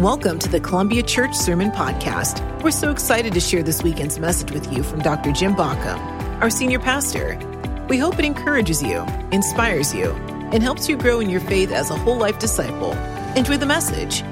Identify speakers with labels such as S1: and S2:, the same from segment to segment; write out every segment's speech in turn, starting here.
S1: Welcome to the Columbia Church Sermon Podcast. We're so excited to share this weekend's message with you from Dr. Jim Baucum, our senior pastor. We hope it encourages you, inspires you, and helps you grow in your faith as a whole life disciple. Enjoy the message.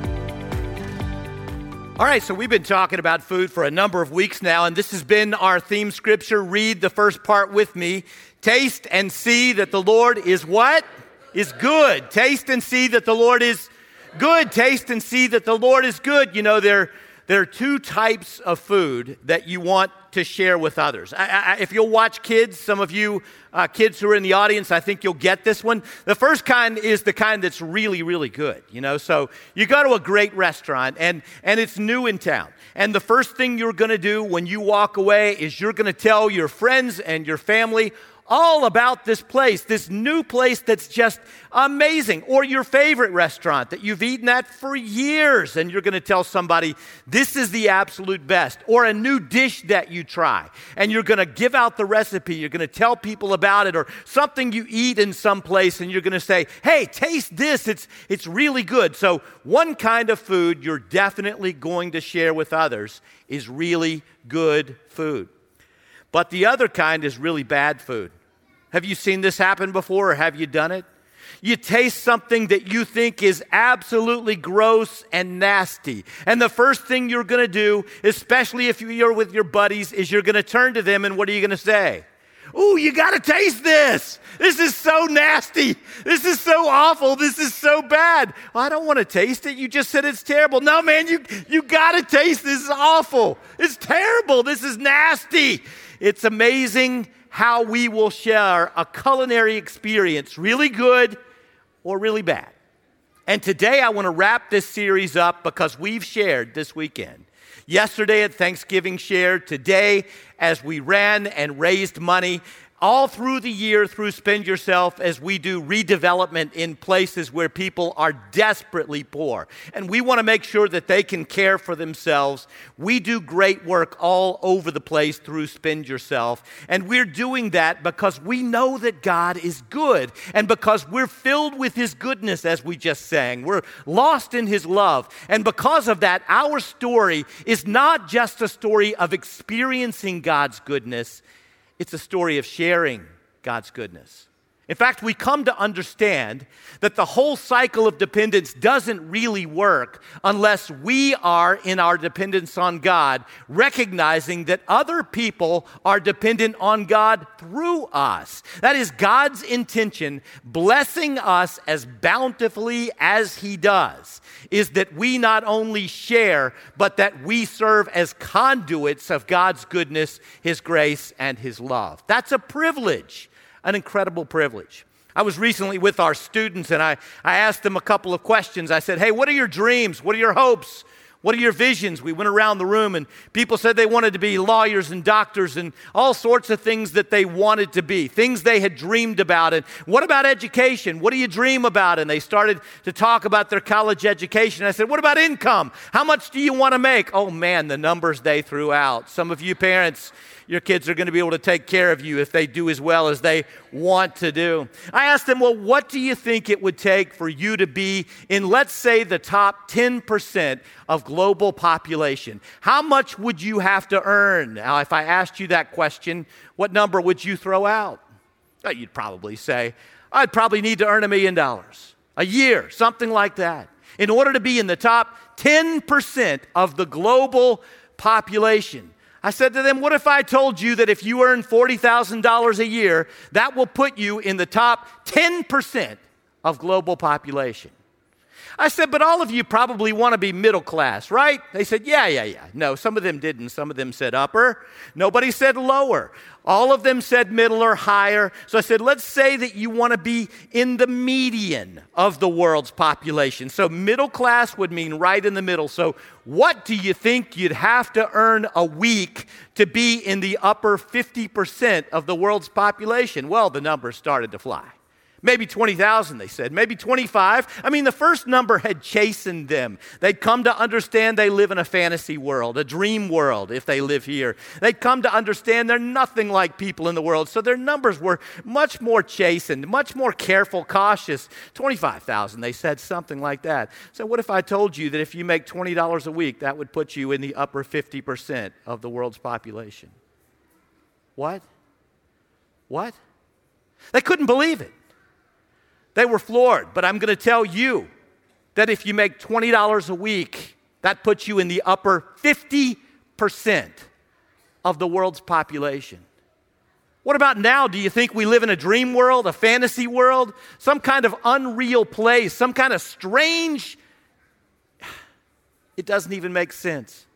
S2: All right, so we've been talking about food for a number of weeks now, and this has been our theme scripture. Read the first part with me. Taste and see that the Lord is what? Is good. Taste and see that the Lord is good. Taste and see that the Lord is good. You know, there, there are two types of food that you want to share with others. I, I, if you'll watch kids, some of you uh, kids who are in the audience, I think you'll get this one. The first kind is the kind that's really, really good. You know, so you go to a great restaurant and, and it's new in town. And the first thing you're going to do when you walk away is you're going to tell your friends and your family, all about this place, this new place that's just amazing, or your favorite restaurant that you've eaten at for years, and you're going to tell somebody this is the absolute best, or a new dish that you try, and you're going to give out the recipe, you're going to tell people about it, or something you eat in some place, and you're going to say, hey, taste this, it's, it's really good. So, one kind of food you're definitely going to share with others is really good food. But the other kind is really bad food. Have you seen this happen before or have you done it? You taste something that you think is absolutely gross and nasty. And the first thing you're going to do, especially if you're with your buddies, is you're going to turn to them and what are you going to say? Ooh, you got to taste this. This is so nasty. This is so awful. This is so bad. Well, I don't want to taste it. You just said it's terrible. No, man, you, you got to taste this. This is awful. It's terrible. This is nasty. It's amazing how we will share a culinary experience, really good or really bad. And today I want to wrap this series up because we've shared this weekend. Yesterday at Thanksgiving shared, today as we ran and raised money all through the year through Spend Yourself as we do redevelopment in places where people are desperately poor. And we want to make sure that they can care for themselves. We do great work all over the place through Spend Yourself. And we're doing that because we know that God is good and because we're filled with His goodness, as we just sang. We're lost in His love. And because of that, our story is not just a story of experiencing God's goodness it's a story of sharing God's goodness. In fact, we come to understand that the whole cycle of dependence doesn't really work unless we are in our dependence on God, recognizing that other people are dependent on God through us. That is God's intention, blessing us as bountifully as He does, is that we not only share, but that we serve as conduits of God's goodness, His grace, and His love. That's a privilege an incredible privilege. I was recently with our students and I, I asked them a couple of questions. I said, Hey, what are your dreams? What are your hopes? What are your visions? We went around the room and people said they wanted to be lawyers and doctors and all sorts of things that they wanted to be, things they had dreamed about. And what about education? What do you dream about? And they started to talk about their college education. I said, What about income? How much do you want to make? Oh man, the numbers they threw out. Some of you parents, your kids are going to be able to take care of you if they do as well as they want to do. I asked them, well, what do you think it would take for you to be in, let's say, the top 10% of global population? How much would you have to earn? Now, if I asked you that question, what number would you throw out? Well, you'd probably say, I'd probably need to earn a million dollars a year, something like that, in order to be in the top 10% of the global population. I said to them, What if I told you that if you earn $40,000 a year, that will put you in the top 10% of global population? I said, But all of you probably want to be middle class, right? They said, Yeah, yeah, yeah. No, some of them didn't. Some of them said upper. Nobody said lower. All of them said middle or higher. So I said, let's say that you want to be in the median of the world's population. So middle class would mean right in the middle. So what do you think you'd have to earn a week to be in the upper 50% of the world's population? Well, the numbers started to fly. Maybe 20,000, they said. Maybe 25. I mean, the first number had chastened them. They'd come to understand they live in a fantasy world, a dream world, if they live here. They'd come to understand they're nothing like people in the world. So their numbers were much more chastened, much more careful, cautious. 25,000, they said, something like that. So, what if I told you that if you make $20 a week, that would put you in the upper 50% of the world's population? What? What? They couldn't believe it. They were floored. But I'm going to tell you that if you make $20 a week, that puts you in the upper 50% of the world's population. What about now? Do you think we live in a dream world, a fantasy world, some kind of unreal place, some kind of strange? It doesn't even make sense.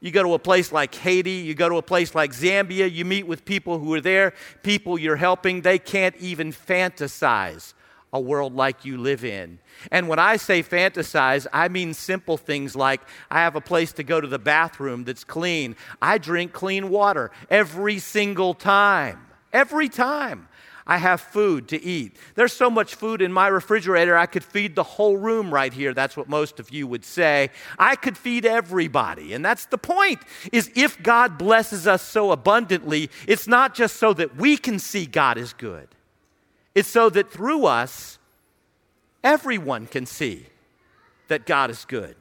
S2: You go to a place like Haiti, you go to a place like Zambia, you meet with people who are there, people you're helping, they can't even fantasize a world like you live in. And when I say fantasize, I mean simple things like I have a place to go to the bathroom that's clean. I drink clean water every single time. Every time. I have food to eat. There's so much food in my refrigerator, I could feed the whole room right here. That's what most of you would say. I could feed everybody. And that's the point is if God blesses us so abundantly, it's not just so that we can see God is good. It's so that through us, everyone can see that God is good.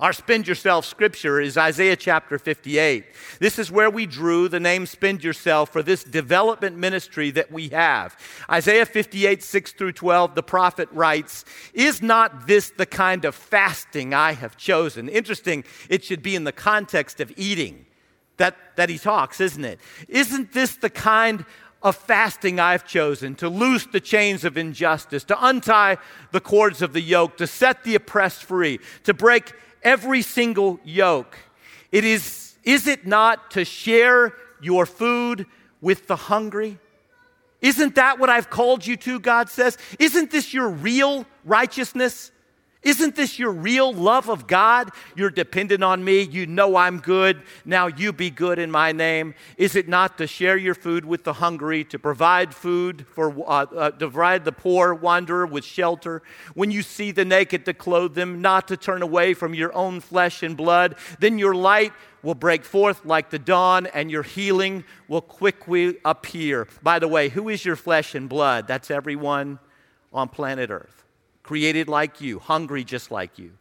S2: Our spend yourself scripture is Isaiah chapter 58. This is where we drew the name spend yourself for this development ministry that we have. Isaiah 58, 6 through 12, the prophet writes, Is not this the kind of fasting I have chosen? Interesting, it should be in the context of eating that, that he talks, isn't it? Isn't this the kind of fasting I've chosen to loose the chains of injustice, to untie the cords of the yoke, to set the oppressed free, to break every single yoke. It is, is it not to share your food with the hungry? Isn't that what I've called you to, God says? Isn't this your real righteousness? Isn't this your real love of God? You're dependent on me. You know I'm good. Now you be good in my name. Is it not to share your food with the hungry, to provide food for, uh, uh, to provide the poor wanderer with shelter? When you see the naked, to clothe them, not to turn away from your own flesh and blood? Then your light will break forth like the dawn, and your healing will quickly appear. By the way, who is your flesh and blood? That's everyone on planet Earth created like you, hungry just like you,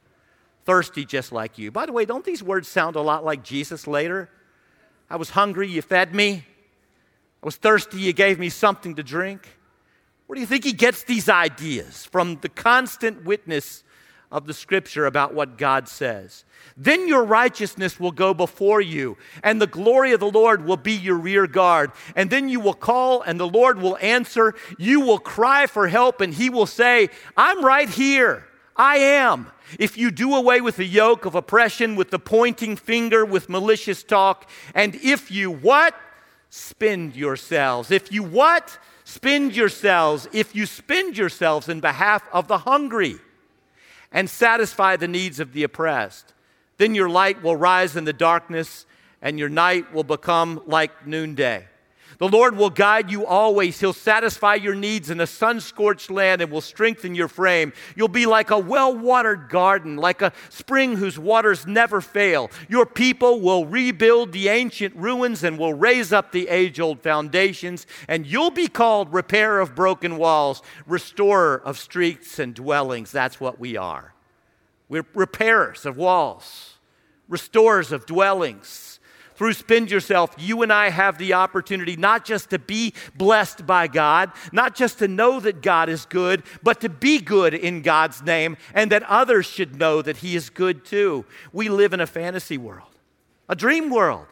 S2: thirsty just like you. By the way, don't these words sound a lot like Jesus later? I was hungry, you fed me. I was thirsty, you gave me something to drink. Where do you think he gets these ideas? From the constant witness of the scripture about what God says. Then your righteousness will go before you, and the glory of the Lord will be your rear guard. And then you will call, and the Lord will answer. You will cry for help, and he will say, I'm right here. I am. If you do away with the yoke of oppression, with the pointing finger, with malicious talk, and if you what? Spend yourselves. If you what? Spend yourselves. If you spend yourselves in behalf of the hungry and satisfy the needs of the oppressed. Then your light will rise in the darkness, and your night will become like noonday. The Lord will guide you always. He'll satisfy your needs in a sun scorched land and will strengthen your frame. You'll be like a well watered garden, like a spring whose waters never fail. Your people will rebuild the ancient ruins and will raise up the age old foundations. And you'll be called repairer of broken walls, restorer of streets and dwellings. That's what we are. We're repairers of walls, restorers of dwellings through Spend Yourself, you and I have the opportunity not just to be blessed by God, not just to know that God is good, but to be good in God's name and that others should know that He is good too. We live in a fantasy world, a dream world.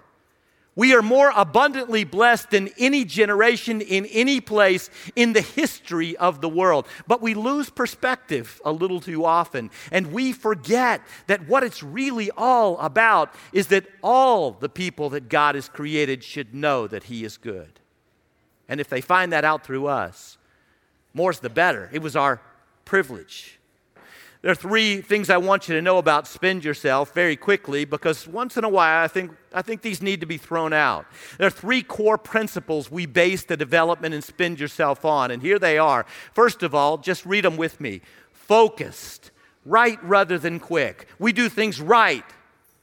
S2: We are more abundantly blessed than any generation in any place in the history of the world. But we lose perspective a little too often, and we forget that what it's really all about is that all the people that God has created should know that He is good. And if they find that out through us, more's the better. It was our privilege. There are three things I want you to know about spend yourself very quickly because once in a while I think, I think these need to be thrown out. There are three core principles we base the development and spend yourself on, and here they are. First of all, just read them with me focused, right rather than quick. We do things right,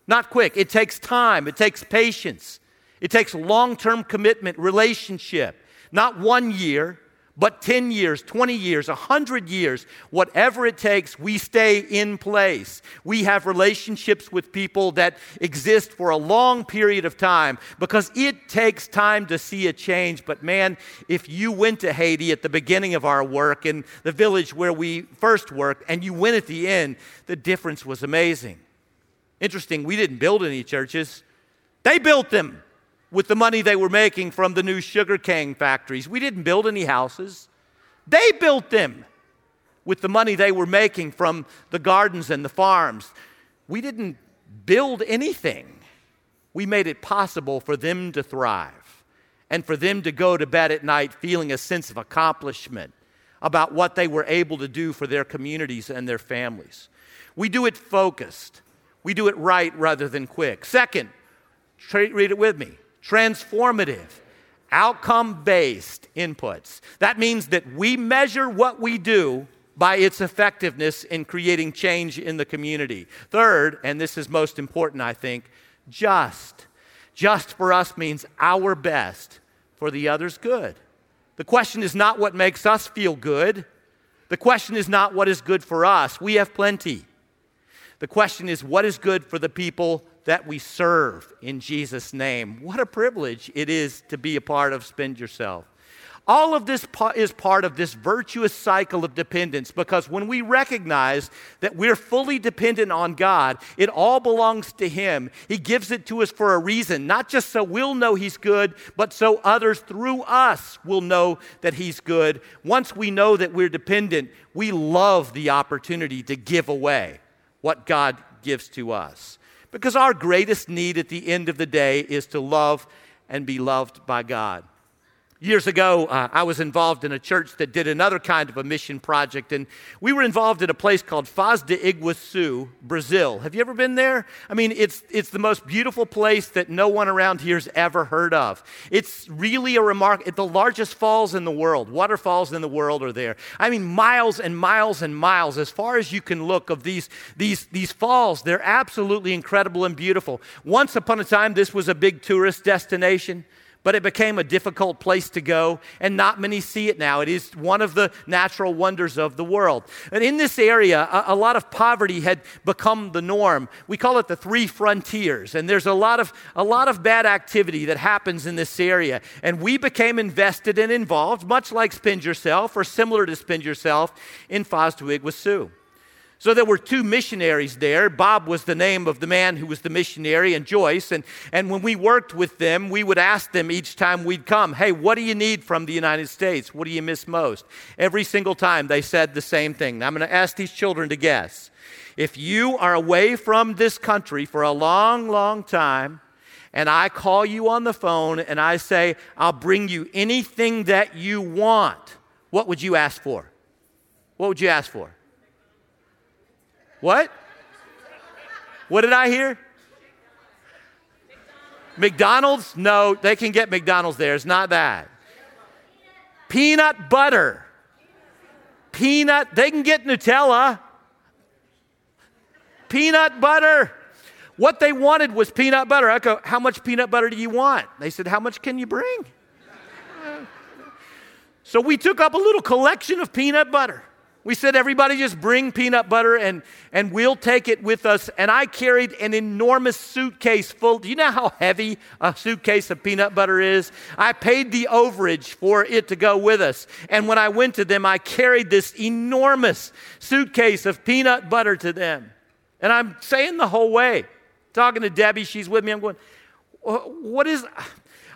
S2: not quick. It takes time, it takes patience, it takes long term commitment, relationship, not one year but 10 years, 20 years, 100 years, whatever it takes, we stay in place. We have relationships with people that exist for a long period of time because it takes time to see a change. But man, if you went to Haiti at the beginning of our work in the village where we first worked and you went at the end, the difference was amazing. Interesting, we didn't build any churches, they built them with the money they were making from the new sugarcane factories. We didn't build any houses, they built them with the money they were making from the gardens and the farms. We didn't build anything. We made it possible for them to thrive and for them to go to bed at night feeling a sense of accomplishment about what they were able to do for their communities and their families. We do it focused. We do it right rather than quick. Second, read it with me transformative, outcome based inputs. That means that we measure what we do by its effectiveness in creating change in the community. Third, and this is most important, I think, just. Just for us means our best for the other's good. The question is not what makes us feel good. The question is not what is good for us. We have plenty. The question is what is good for the people that we serve in Jesus' name. What a privilege it is to be a part of Spend Yourself. All of this is part of this virtuous cycle of dependence because when we recognize that we're fully dependent on God, it all belongs to Him. He gives it to us for a reason, not just so we'll know He's good, but so others through us will know that He's good. Once we know that we're dependent, we love the opportunity to give away what God gives to us. Because our greatest need at the end of the day is to love and be loved by God. Years ago, uh, I was involved in a church that did another kind of a mission project, and we were involved in a place called Foz de Iguaçu, Brazil. Have you ever been there? I mean, it's, it's the most beautiful place that no one around here's ever heard of. It's really a remark. The largest falls in the world, waterfalls in the world are there. I mean, miles and miles and miles, as far as you can look, of these, these, these falls. They're absolutely incredible and beautiful. Once upon a time, this was a big tourist destination but it became a difficult place to go, and not many see it now. It is one of the natural wonders of the world. And in this area, a, a, lot of poverty had become the norm. We call it the three frontiers, and there's a lot of a lot of bad activity that happens in this area. And we became invested and involved, much like Spend Yourself or similar to Spend Yourself, in Foz do Iguaçu. So there were two missionaries there. Bob was the name of the man who was the missionary, and Joyce. And, and when we worked with them, we would ask them each time we'd come, Hey, what do you need from the United States? What do you miss most? Every single time they said the same thing. Now, I'm going to ask these children to guess. If you are away from this country for a long, long time, and I call you on the phone and I say, I'll bring you anything that you want, what would you ask for? What would you ask for? What? What did I hear? McDonald's? No, they can get McDonald's there. It's not that. Peanut butter. Peanut, they can get Nutella. Peanut butter. What they wanted was peanut butter. I go, How much peanut butter do you want? They said, How much can you bring? so we took up a little collection of peanut butter. We said, everybody just bring peanut butter and, and we'll take it with us. And I carried an enormous suitcase full. Do you know how heavy a suitcase of peanut butter is? I paid the overage for it to go with us. And when I went to them, I carried this enormous suitcase of peanut butter to them. And I'm saying the whole way, talking to Debbie, she's with me. I'm going, what is,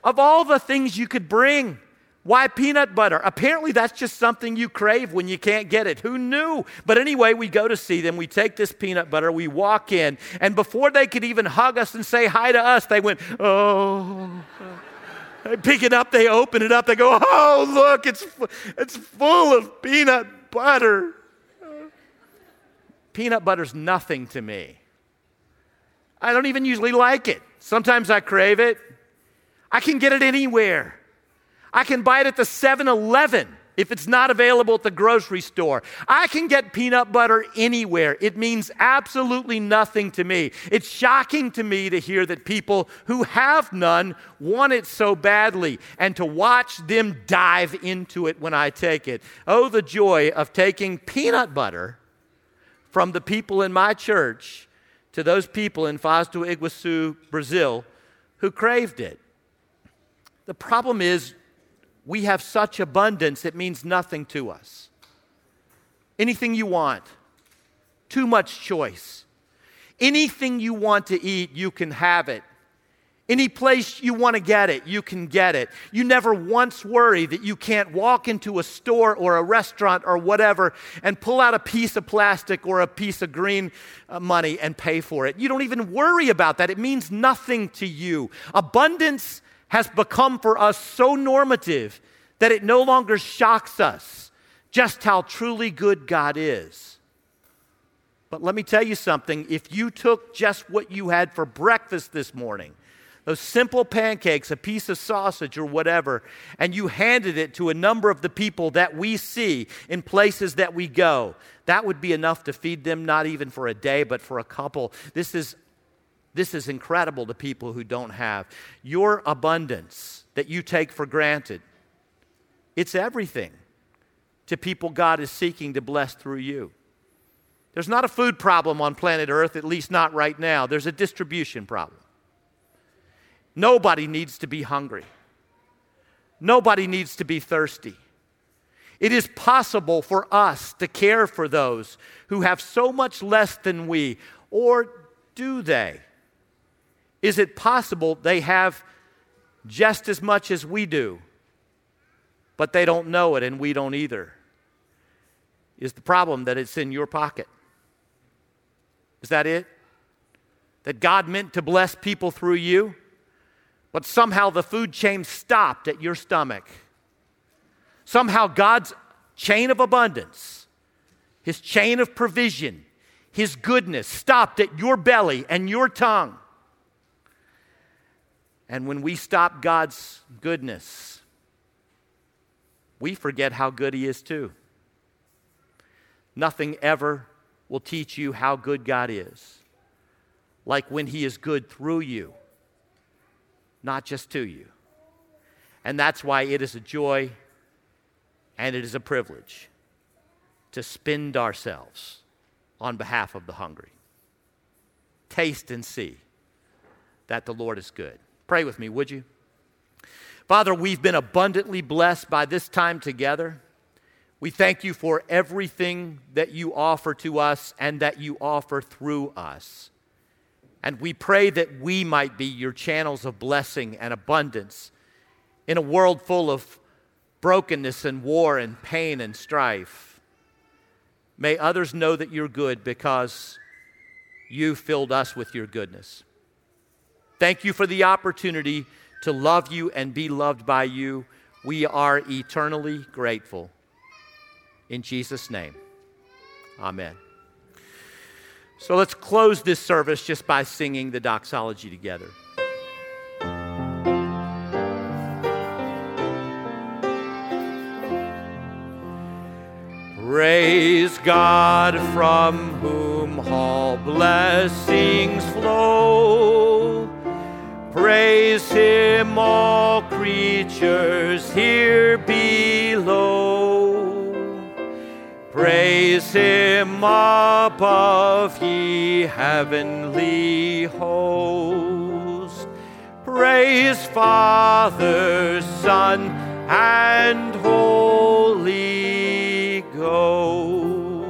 S2: of all the things you could bring, why peanut butter? Apparently, that's just something you crave when you can't get it. Who knew? But anyway, we go to see them. We take this peanut butter. We walk in. And before they could even hug us and say hi to us, they went, Oh. They pick it up. They open it up. They go, Oh, look, it's, it's full of peanut butter. peanut butter's nothing to me. I don't even usually like it. Sometimes I crave it. I can get it anywhere. I can buy it at the 7 Eleven if it's not available at the grocery store. I can get peanut butter anywhere. It means absolutely nothing to me. It's shocking to me to hear that people who have none want it so badly and to watch them dive into it when I take it. Oh, the joy of taking peanut butter from the people in my church to those people in Foz do Iguaçu, Brazil, who craved it. The problem is, we have such abundance, it means nothing to us. Anything you want, too much choice. Anything you want to eat, you can have it. Any place you want to get it, you can get it. You never once worry that you can't walk into a store or a restaurant or whatever and pull out a piece of plastic or a piece of green uh, money and pay for it. You don't even worry about that. It means nothing to you. Abundance has become for us so normative that it no longer shocks us just how truly good God is. But let me tell you something if you took just what you had for breakfast this morning, those simple pancakes, a piece of sausage or whatever, and you handed it to a number of the people that we see in places that we go, that would be enough to feed them not even for a day, but for a couple. This is this is incredible to people who don't have. Your abundance that you take for granted, it's everything to people God is seeking to bless through you. There's not a food problem on planet Earth, at least not right now. There's a distribution problem. Nobody needs to be hungry. Nobody needs to be thirsty. It is possible for us to care for those who have so much less than we, or do they? Is it possible they have just as much as we do, but they don't know it and we don't either? Is the problem that it's in your pocket? Is that it? That God meant to bless people through you, but somehow the food chain stopped at your stomach. Somehow God's chain of abundance, His chain of provision, His goodness stopped at your belly and your tongue. And when we stop God's goodness, we forget how good He is too. Nothing ever will teach you how good God is like when He is good through you, not just to you. And that's why it is a joy and it is a privilege to spend ourselves on behalf of the hungry. Taste and see that the Lord is good. Pray with me, would you? Father, we've been abundantly blessed by this time together. We thank you for everything that you offer to us and that you offer through us. And we pray that we might be your channels of blessing and abundance in a world full of brokenness and war and pain and strife. May others know that you're good because you filled us with your goodness. Thank you for the opportunity to love you and be loved by you. We are eternally grateful. In Jesus' name, amen. So let's close this service just by singing the doxology together. Praise God from whom all blessings flow. Praise him, all creatures here below. Praise him above, ye heavenly host. Praise Father, Son, and Holy Ghost.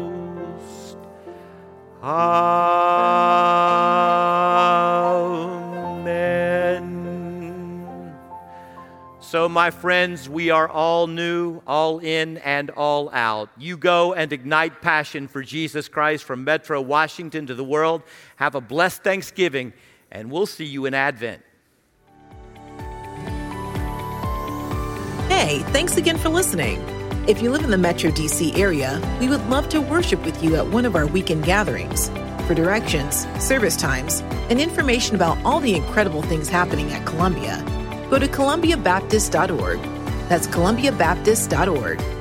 S2: So, my friends, we are all new, all in, and all out. You go and ignite passion for Jesus Christ from Metro Washington to the world. Have a blessed Thanksgiving, and we'll see you in Advent.
S1: Hey, thanks again for listening. If you live in the Metro DC area, we would love to worship with you at one of our weekend gatherings. For directions, service times, and information about all the incredible things happening at Columbia, go to columbiabaptist.org. That's columbiabaptist.org